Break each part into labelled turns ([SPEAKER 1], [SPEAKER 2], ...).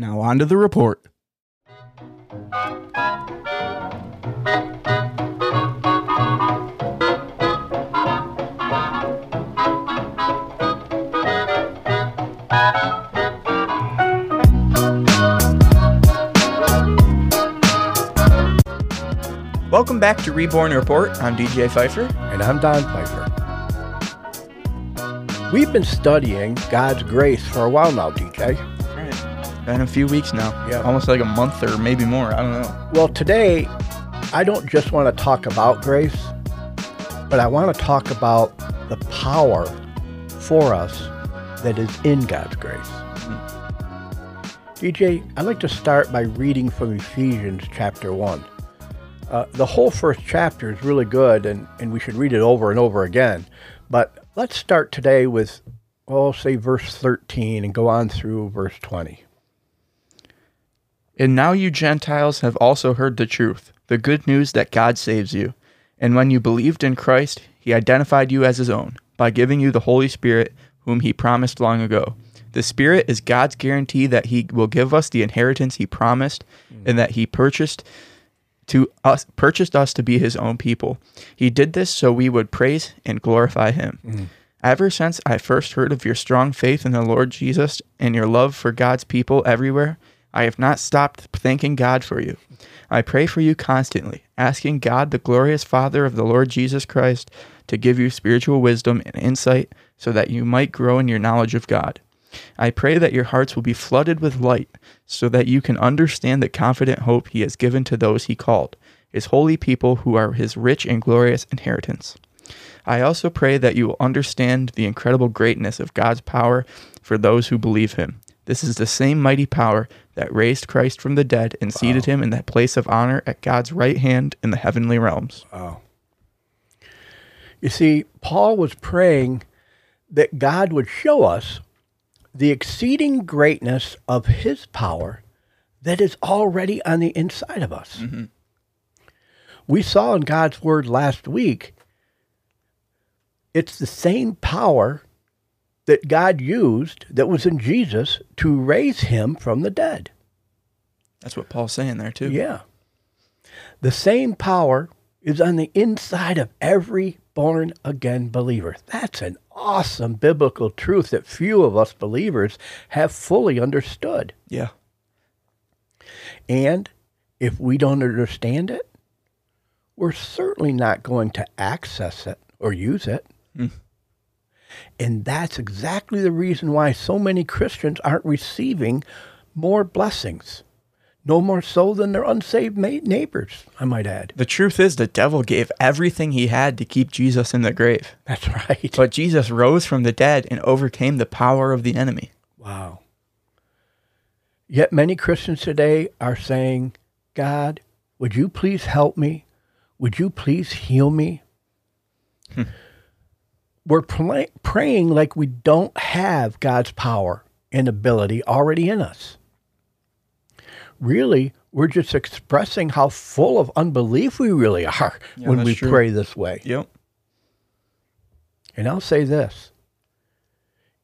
[SPEAKER 1] Now, on to the report. Welcome back to Reborn Report. I'm DJ Pfeiffer.
[SPEAKER 2] And I'm Don Pfeiffer. We've been studying God's grace for a while now, DJ.
[SPEAKER 1] Been a few weeks now.
[SPEAKER 2] Yeah.
[SPEAKER 1] Almost like a month or maybe more. I don't know.
[SPEAKER 2] Well, today, I don't just want to talk about grace, but I want to talk about the power for us that is in God's grace. DJ, I'd like to start by reading from Ephesians chapter 1. Uh, the whole first chapter is really good, and, and we should read it over and over again. But let's start today with, well, say verse 13 and go on through verse 20.
[SPEAKER 1] And now you Gentiles have also heard the truth, the good news that God saves you. And when you believed in Christ, he identified you as his own by giving you the Holy Spirit, whom he promised long ago. The Spirit is God's guarantee that he will give us the inheritance he promised and that he purchased to us purchased us to be his own people. He did this so we would praise and glorify him. Mm. Ever since I first heard of your strong faith in the Lord Jesus and your love for God's people everywhere, I have not stopped thanking God for you. I pray for you constantly, asking God, the glorious Father of the Lord Jesus Christ, to give you spiritual wisdom and insight so that you might grow in your knowledge of God. I pray that your hearts will be flooded with light so that you can understand the confident hope he has given to those he called, his holy people who are his rich and glorious inheritance. I also pray that you will understand the incredible greatness of God's power for those who believe him. This is the same mighty power that raised Christ from the dead and seated him in that place of honor at God's right hand in the heavenly realms.
[SPEAKER 2] You see, Paul was praying that God would show us the exceeding greatness of his power that is already on the inside of us. Mm-hmm. We saw in God's word last week, it's the same power that God used that was in Jesus to raise him from the dead.
[SPEAKER 1] That's what Paul's saying there, too.
[SPEAKER 2] Yeah. The same power is on the inside of every born again believer. That's an awesome biblical truth that few of us believers have fully understood.
[SPEAKER 1] Yeah.
[SPEAKER 2] And if we don't understand it, we're certainly not going to access it or use it. Hmm. And that's exactly the reason why so many Christians aren't receiving more blessings. No more so than their unsaved neighbors, I might add.
[SPEAKER 1] The truth is, the devil gave everything he had to keep Jesus in the grave.
[SPEAKER 2] That's right.
[SPEAKER 1] But Jesus rose from the dead and overcame the power of the enemy.
[SPEAKER 2] Wow. Yet many Christians today are saying, God, would you please help me? Would you please heal me? Hmm. We're pla praying like we don't have God's power and ability already in us. Really, we're just expressing how full of unbelief we really are
[SPEAKER 1] Yeah,
[SPEAKER 2] when we
[SPEAKER 1] true.
[SPEAKER 2] pray this way.
[SPEAKER 1] Yep.
[SPEAKER 2] And I'll say this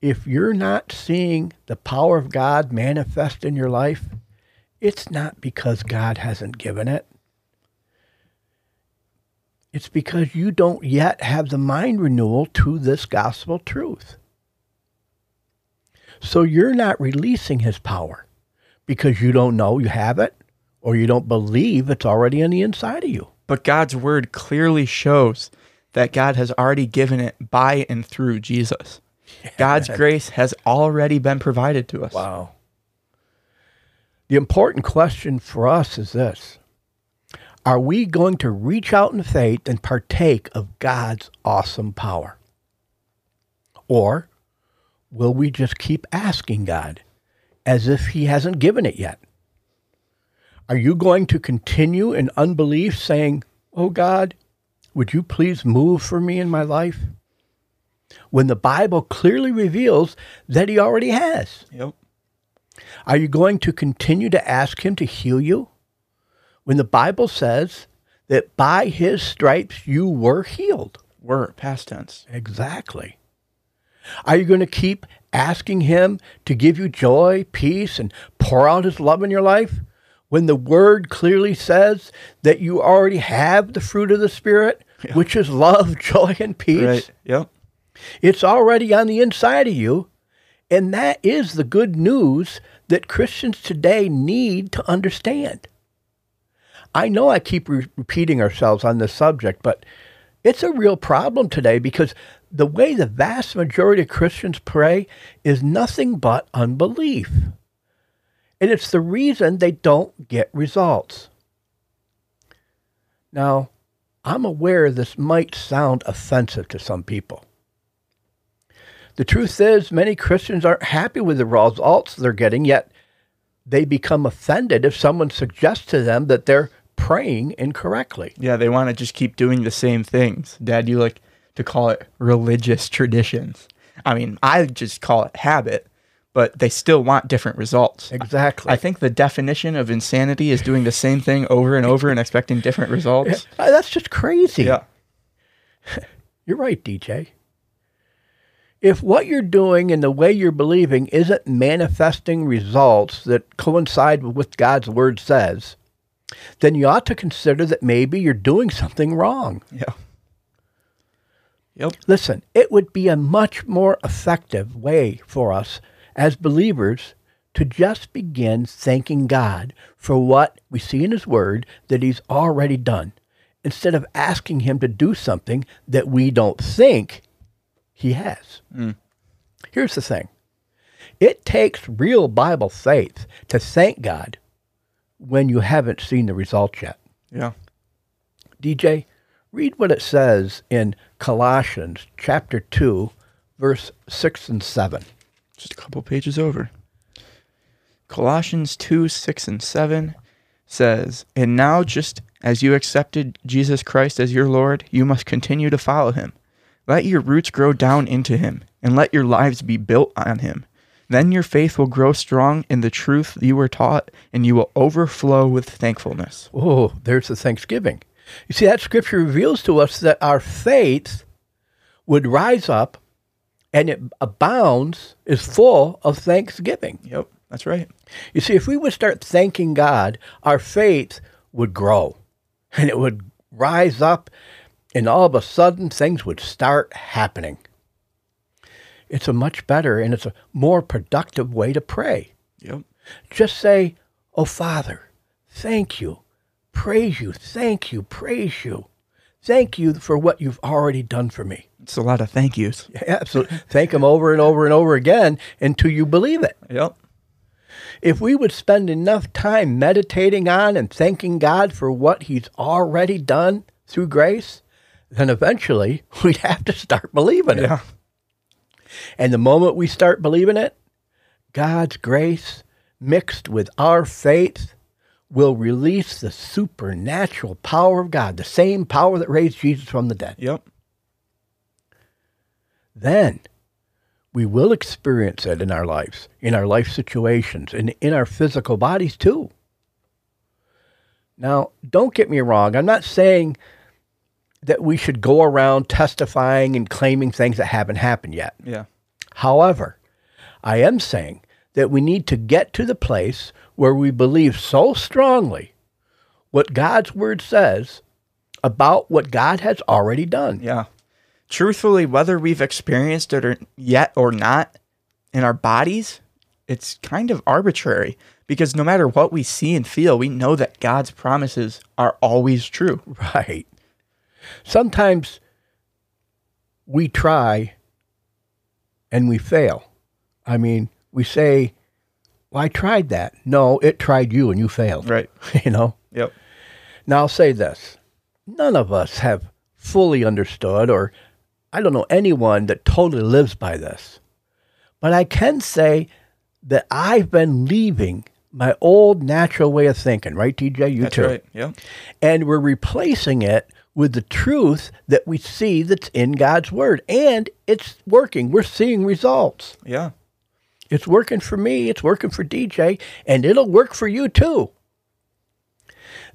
[SPEAKER 2] if you're not seeing the power of God manifest in your life, it's not because God hasn't given it. It's because you don't yet have the mind renewal to this gospel truth. So you're not releasing his power because you don't know you have it or you don't believe it's already on the inside of you.
[SPEAKER 1] But God's word clearly shows that God has already given it by and through Jesus. God's grace has already been provided to us.
[SPEAKER 2] Wow. The important question for us is this Are we going to reach out in faith and partake of God's awesome power? Or will we just keep asking God as if He hasn't given it yet? Are you going to continue in unbelief saying, Oh God, would you please move for me in my life? When the Bible clearly reveals that He already has.
[SPEAKER 1] Yep.
[SPEAKER 2] Are you going to continue to ask him to heal you when the Bible says that by his stripes you were healed?
[SPEAKER 1] Were past tense.
[SPEAKER 2] Exactly. Are you going to keep asking Him to give you joy, peace, and pour out His love in your life when the Word clearly says that you already have the fruit of the Spirit,
[SPEAKER 1] Yeah.
[SPEAKER 2] which is love, joy, and peace?
[SPEAKER 1] Right. Yep.
[SPEAKER 2] It's already on the inside of you. And that is the good news that Christians today need to understand. I know I keep re- repeating ourselves on this subject, but it's a real problem today because the way the vast majority of Christians pray is nothing but unbelief. And it's the reason they don't get results. Now, I'm aware this might sound offensive to some people. The truth is, many Christians aren't happy with the results they're getting, yet they become offended if someone suggests to them that they're praying incorrectly.
[SPEAKER 1] Yeah, they want to just keep doing the same things. Dad, you like to call it religious traditions. I mean, I just call it habit, but they still want different results.
[SPEAKER 2] Exactly.
[SPEAKER 1] I think the definition of insanity is doing the same thing over and over and expecting different results.
[SPEAKER 2] Uh, That's just crazy.
[SPEAKER 1] Yeah.
[SPEAKER 2] You're right, DJ. If what you're doing and the way you're believing isn't manifesting results that coincide with what God's word says, then you ought to consider that maybe you're doing something wrong.
[SPEAKER 1] Yeah. Yep.
[SPEAKER 2] Listen, it would be a much more effective way for us as believers to just begin thanking God for what we see in His Word that He's already done, instead of asking Him to do something that we don't think He has. Mm. Here's the thing it takes real Bible faith to thank God when you haven't seen the results yet.
[SPEAKER 1] Yeah.
[SPEAKER 2] DJ, read what it says in Colossians chapter 2, verse 6 and 7.
[SPEAKER 1] Just a couple pages over. Colossians 2 6 and 7 says, And now, just as you accepted Jesus Christ as your Lord, you must continue to follow him. Let your roots grow down into him, and let your lives be built on him. Then your faith will grow strong in the truth you were taught, and you will overflow with thankfulness.
[SPEAKER 2] Oh, there's the Thanksgiving. You see, that scripture reveals to us that our faith would rise up and it abounds, is full of thanksgiving.
[SPEAKER 1] Yep, that's right.
[SPEAKER 2] You see, if we would start thanking God, our faith would grow and it would rise up, and all of a sudden things would start happening. It's a much better and it's a more productive way to pray.
[SPEAKER 1] Yep.
[SPEAKER 2] Just say, Oh, Father, thank you, praise you, thank you, praise you. Thank you for what you've already done for me.
[SPEAKER 1] It's a lot of thank yous.
[SPEAKER 2] Yeah, absolutely. Thank Him over and over and over again until you believe it.
[SPEAKER 1] Yep.
[SPEAKER 2] If we would spend enough time meditating on and thanking God for what He's already done through grace, then eventually we'd have to start believing it.
[SPEAKER 1] Yeah.
[SPEAKER 2] And the moment we start believing it, God's grace mixed with our faith will release the supernatural power of God, the same power that raised Jesus from the dead.
[SPEAKER 1] Yep.
[SPEAKER 2] Then we will experience it in our lives, in our life situations, and in our physical bodies too. Now, don't get me wrong. I'm not saying that we should go around testifying and claiming things that haven't happened yet.
[SPEAKER 1] Yeah.
[SPEAKER 2] However, I am saying that we need to get to the place where we believe so strongly what God's word says about what God has already done.
[SPEAKER 1] Yeah. Truthfully, whether we've experienced it or yet or not in our bodies, it's kind of arbitrary because no matter what we see and feel, we know that God's promises are always true.
[SPEAKER 2] Right. Sometimes we try and we fail. I mean, we say, well, I tried that. No, it tried you and you failed.
[SPEAKER 1] Right.
[SPEAKER 2] you know?
[SPEAKER 1] Yep.
[SPEAKER 2] Now, I'll say this none of us have fully understood, or I don't know anyone that totally lives by this. But I can say that I've been leaving my old natural way of thinking, right, DJ? You
[SPEAKER 1] That's
[SPEAKER 2] too.
[SPEAKER 1] right. Yep.
[SPEAKER 2] And we're replacing it with the truth that we see that's in God's Word. And it's working. We're seeing results.
[SPEAKER 1] Yeah.
[SPEAKER 2] It's working for me, it's working for DJ, and it'll work for you too.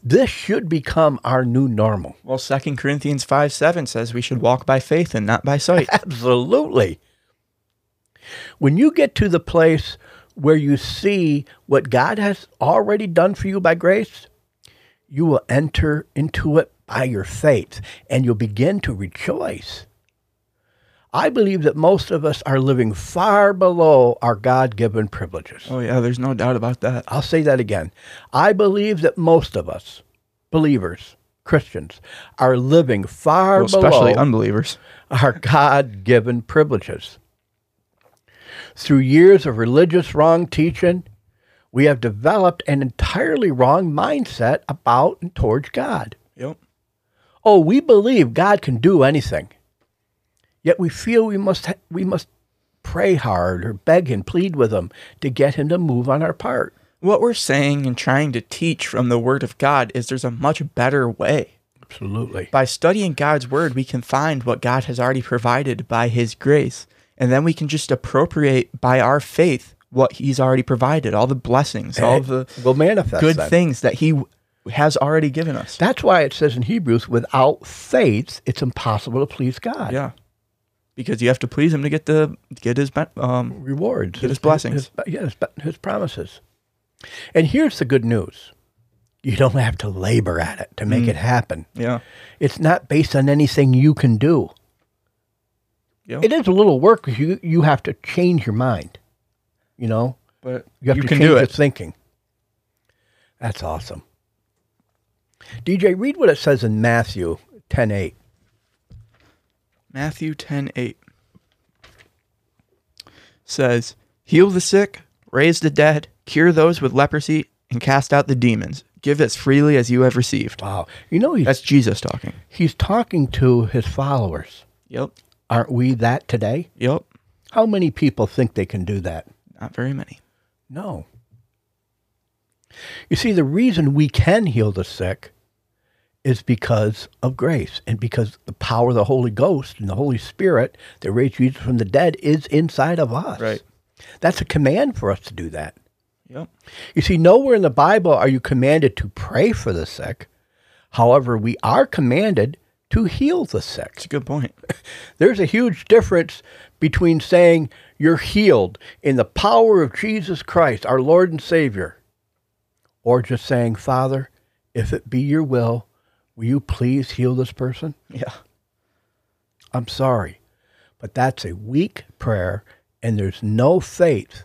[SPEAKER 2] This should become our new normal.
[SPEAKER 1] Well, Second Corinthians 5 7 says we should walk by faith and not by sight.
[SPEAKER 2] Absolutely. When you get to the place where you see what God has already done for you by grace, you will enter into it by your faith and you'll begin to rejoice. I believe that most of us are living far below our God given privileges.
[SPEAKER 1] Oh, yeah, there's no doubt about that.
[SPEAKER 2] I'll say that again. I believe that most of us, believers, Christians, are living far
[SPEAKER 1] Well, especially
[SPEAKER 2] below
[SPEAKER 1] unbelievers.
[SPEAKER 2] our God given privileges. Through years of religious wrong teaching, we have developed an entirely wrong mindset about and towards God.
[SPEAKER 1] Yep.
[SPEAKER 2] Oh, we believe God can do anything. Yet we feel we must we must pray hard or beg and plead with him to get him to move on our part.
[SPEAKER 1] What we're saying and trying to teach from the Word of God is there's a much better way.
[SPEAKER 2] Absolutely.
[SPEAKER 1] By studying God's Word, we can find what God has already provided by His grace. And then we can just appropriate by our faith what He's already provided, all the blessings, all the
[SPEAKER 2] will manifest
[SPEAKER 1] good
[SPEAKER 2] then.
[SPEAKER 1] things that He has already given us.
[SPEAKER 2] That's why it says in Hebrews, without faith, it's impossible to please God.
[SPEAKER 1] Yeah. Because you have to please Him to get the get His um,
[SPEAKER 2] rewards,
[SPEAKER 1] Get his blessings.
[SPEAKER 2] his, yeah, his, his promises. And here's the good news: you don't have to labor at it to make it happen.
[SPEAKER 1] yeah.
[SPEAKER 2] It's not based on anything you can do.
[SPEAKER 1] Yeah.
[SPEAKER 2] It is a little work because you you have to change your mind. You know,
[SPEAKER 1] But
[SPEAKER 2] you have to
[SPEAKER 1] can
[SPEAKER 2] change
[SPEAKER 1] do
[SPEAKER 2] your thinking. That's awesome. DJ, read what it says in Matthew ten eight.
[SPEAKER 1] Matthew 10 8 says, Heal the sick, raise the dead, cure those with leprosy, and cast out the demons. Give as freely as you have received.
[SPEAKER 2] Wow, you know he's
[SPEAKER 1] That's Jesus talking.
[SPEAKER 2] he's talking to his followers.
[SPEAKER 1] Yep.
[SPEAKER 2] Aren't we that today?
[SPEAKER 1] Yep.
[SPEAKER 2] How many people think they can do that?
[SPEAKER 1] Not very many.
[SPEAKER 2] No. You see, the reason we can heal the sick is because of grace and because the power of the Holy Ghost and the Holy Spirit that raised Jesus from the dead is inside of us.
[SPEAKER 1] Right.
[SPEAKER 2] That's a command for us to do that.
[SPEAKER 1] Yep.
[SPEAKER 2] You see, nowhere in the Bible are you commanded to pray for the sick. However, we are commanded to heal the sick.
[SPEAKER 1] It's a good point.
[SPEAKER 2] There's a huge difference between saying you're healed in the power of Jesus Christ, our Lord and Savior, or just saying, Father, if it be your will, will you please heal this person?
[SPEAKER 1] Yeah.
[SPEAKER 2] I'm sorry, but that's a weak prayer, and there's no faith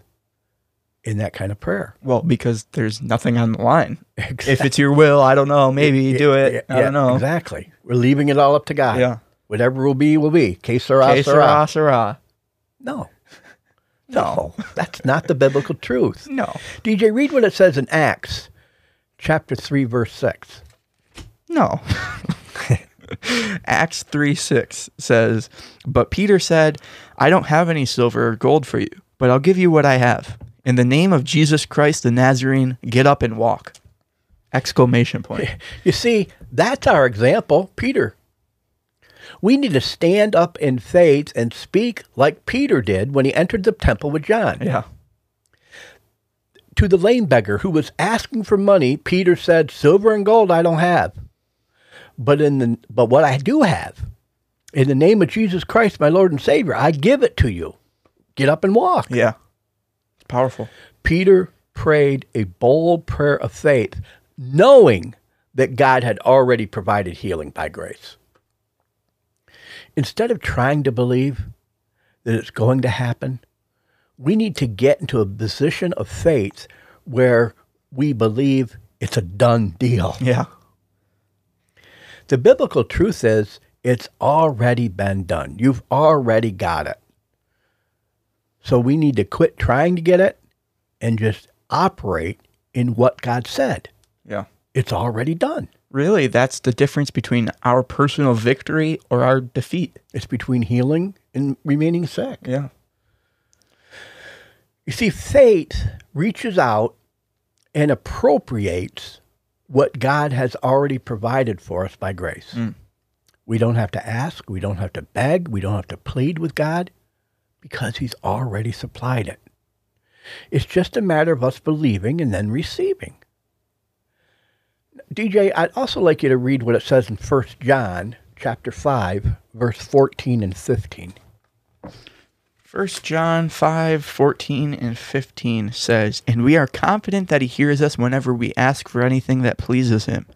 [SPEAKER 2] in that kind of prayer.
[SPEAKER 1] Well, because there's nothing on the line. If it's your will, I don't know. Maybe do it. I
[SPEAKER 2] Yeah,
[SPEAKER 1] don't know.
[SPEAKER 2] Exactly. We're leaving it all up to God.
[SPEAKER 1] Yeah.
[SPEAKER 2] Whatever will be, will be. Que sera,
[SPEAKER 1] Que
[SPEAKER 2] sera.
[SPEAKER 1] sera, sera.
[SPEAKER 2] No. No, that's not the biblical truth.
[SPEAKER 1] No.
[SPEAKER 2] DJ, read what it says in Acts chapter 3, verse 6.
[SPEAKER 1] No. Acts 3 6 says, But Peter said, I don't have any silver or gold for you, but I'll give you what I have. In the name of Jesus Christ the Nazarene, get up and walk. Exclamation point.
[SPEAKER 2] You see, that's our example, Peter. We need to stand up in faith and speak like Peter did when he entered the temple with John.
[SPEAKER 1] Yeah.
[SPEAKER 2] To the lame beggar who was asking for money, Peter said, Silver and gold I don't have. But in the but what I do have, in the name of Jesus Christ, my Lord and Savior, I give it to you. Get up and walk.
[SPEAKER 1] Yeah. It's powerful.
[SPEAKER 2] Peter prayed a bold prayer of faith, knowing that God had already provided healing by grace. Instead of trying to believe that it's going to happen, we need to get into a position of faith where we believe it's a done deal.
[SPEAKER 1] Yeah.
[SPEAKER 2] The biblical truth is it's already been done. You've already got it. So we need to quit trying to get it and just operate in what God said.
[SPEAKER 1] Yeah.
[SPEAKER 2] It's already done.
[SPEAKER 1] Really, that's the difference between our personal victory or our defeat.
[SPEAKER 2] It's between healing and remaining sick.
[SPEAKER 1] Yeah.
[SPEAKER 2] You see, faith reaches out and appropriates what God has already provided for us by grace. Mm. We don't have to ask, we don't have to beg, we don't have to plead with God because He's already supplied it. It's just a matter of us believing and then receiving. DJ, I'd also like you to read what it says in 1 John chapter 5, verse 14 and 15.
[SPEAKER 1] First John 5, 14 and 15 says, And we are confident that he hears us whenever we ask for anything that pleases him.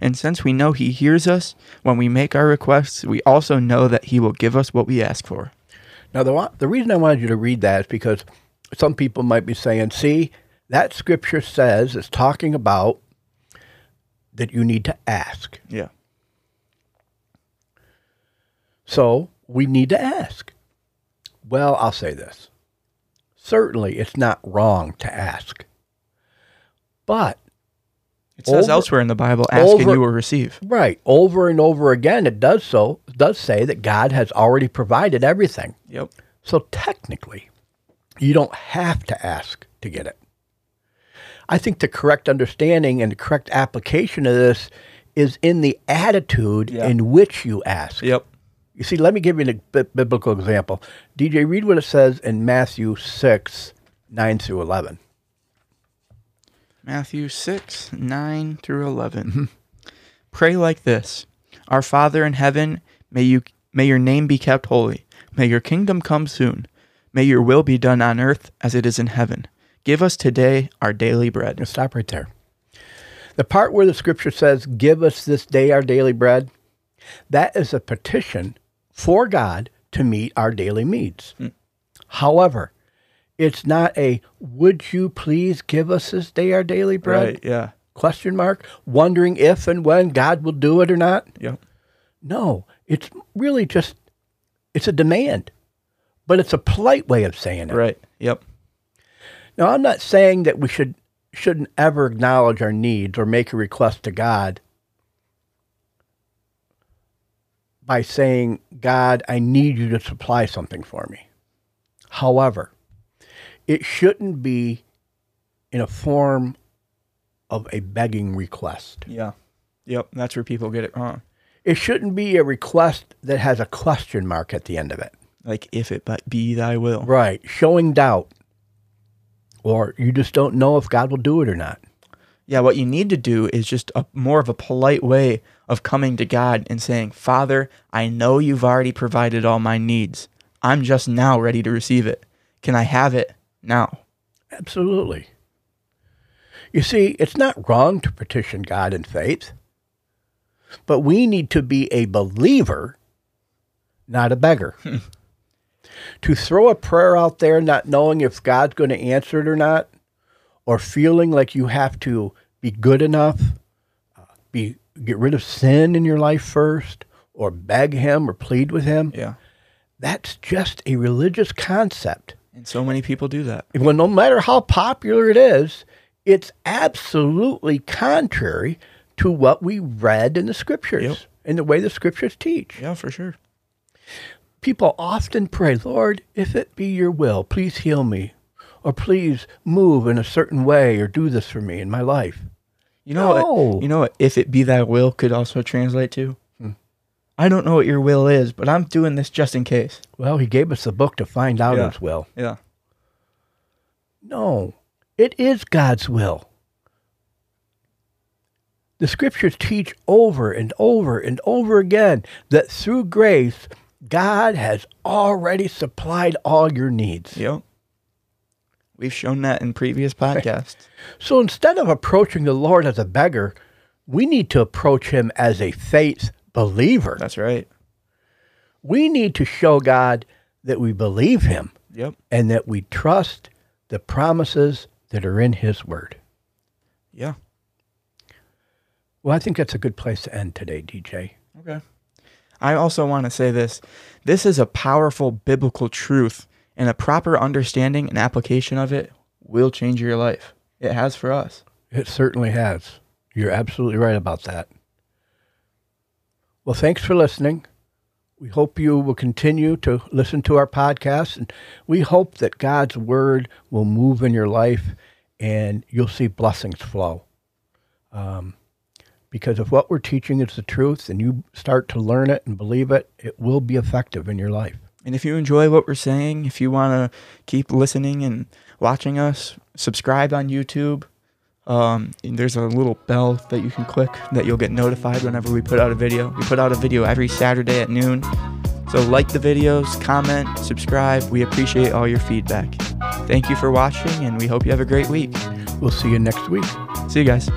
[SPEAKER 1] And since we know he hears us when we make our requests, we also know that he will give us what we ask for.
[SPEAKER 2] Now, the, the reason I wanted you to read that is because some people might be saying, see, that scripture says it's talking about that you need to ask.
[SPEAKER 1] Yeah.
[SPEAKER 2] So we need to ask. Well, I'll say this. Certainly, it's not wrong to ask. But,
[SPEAKER 1] It says
[SPEAKER 2] Over-
[SPEAKER 1] elsewhere in the Bible, ask and you will receive.
[SPEAKER 2] right, over and over again, it does so, does say that God has already provided everything.
[SPEAKER 1] Yep.
[SPEAKER 2] So technically, you don't have to ask to get it. I think the correct understanding and the correct application of this is in the attitude
[SPEAKER 1] Yeah.
[SPEAKER 2] in which you ask.
[SPEAKER 1] Yep.
[SPEAKER 2] You see, let me give you a biblical example. DJ, read what it says in Matthew 6, 9 through 11.
[SPEAKER 1] Matthew 6, 9 through 11. Mm-hmm. Pray like this Our Father in heaven, may, you, may your name be kept holy. May your kingdom come soon. May your will be done on earth as it is in heaven. Give us today our daily bread.
[SPEAKER 2] Now stop right there. The part where the scripture says, Give us this day our daily bread, that is a petition for God to meet our daily needs. However, it's not a would you please give us this day our daily bread
[SPEAKER 1] Right, yeah.
[SPEAKER 2] question mark wondering if and when God will do it or not.
[SPEAKER 1] Yep.
[SPEAKER 2] No, it's really just it's a demand. But it's a polite way of saying it.
[SPEAKER 1] Right, yep.
[SPEAKER 2] Now, I'm not saying that we should shouldn't ever acknowledge our needs or make a request to God by saying, "God, I need you to supply something for me." However, it shouldn't be in a form of a begging request.
[SPEAKER 1] Yeah. Yep, that's where people get it wrong.
[SPEAKER 2] It shouldn't be a request that has a question mark at the end of it.
[SPEAKER 1] Like, if it but be thy will.
[SPEAKER 2] Right, showing doubt. Or you just don't know if God will do it or not.
[SPEAKER 1] Yeah, what you need to do is just a more of a polite way of coming to God and saying, Father, I know you've already provided all my needs. I'm just now ready to receive it. Can I have it now?
[SPEAKER 2] Absolutely. You see, it's not wrong to petition God in faith, but we need to be a believer, not a beggar. to throw a prayer out there not knowing if God's going to answer it or not, or feeling like you have to be good enough, uh, be get rid of sin in your life first, or beg Him or plead with Him,
[SPEAKER 1] Yeah.
[SPEAKER 2] that's just a religious concept.
[SPEAKER 1] And so many people do that.
[SPEAKER 2] Well, no matter how popular it is, it's absolutely contrary to what we read in the scriptures
[SPEAKER 1] Yep.
[SPEAKER 2] and the way the scriptures teach.
[SPEAKER 1] Yeah, for sure.
[SPEAKER 2] People often pray, Lord, if it be your will, please heal me, or please move in a certain way, or do this for me in my life.
[SPEAKER 1] You know
[SPEAKER 2] No.
[SPEAKER 1] what? You know what? If it be thy will could also translate to. Hmm. I don't know what your will is, but I'm doing this just in case.
[SPEAKER 2] Well, he gave us a book to find out
[SPEAKER 1] Yeah.
[SPEAKER 2] his will.
[SPEAKER 1] Yeah.
[SPEAKER 2] No, it is God's will. The scriptures teach over and over and over again that through grace, God has already supplied all your needs.
[SPEAKER 1] Yep. We've shown that in previous podcasts.
[SPEAKER 2] So instead of approaching the Lord as a beggar, we need to approach him as a faith believer.
[SPEAKER 1] That's right.
[SPEAKER 2] We need to show God that we believe him
[SPEAKER 1] Yep.
[SPEAKER 2] and that we trust the promises that are in his word.
[SPEAKER 1] Yeah.
[SPEAKER 2] Well, I think that's a good place to end today, DJ.
[SPEAKER 1] Okay. I also want to say this. This is a powerful biblical truth, and a proper understanding and application of it will change your life. It has for us.
[SPEAKER 2] It certainly has. You're absolutely right about that. Well, thanks for listening. We hope you will continue to listen to our podcast, and we hope that God's word will move in your life and you'll see blessings flow. Um, because if what we're teaching is the truth and you start to learn it and believe it, it will be effective in your life.
[SPEAKER 1] And if you enjoy what we're saying, if you want to keep listening and watching us, subscribe on YouTube. Um, and there's a little bell that you can click that you'll get notified whenever we put out a video. We put out a video every Saturday at noon. So, like the videos, comment, subscribe. We appreciate all your feedback. Thank you for watching, and we hope you have a great week.
[SPEAKER 2] We'll see you next week.
[SPEAKER 1] See you guys.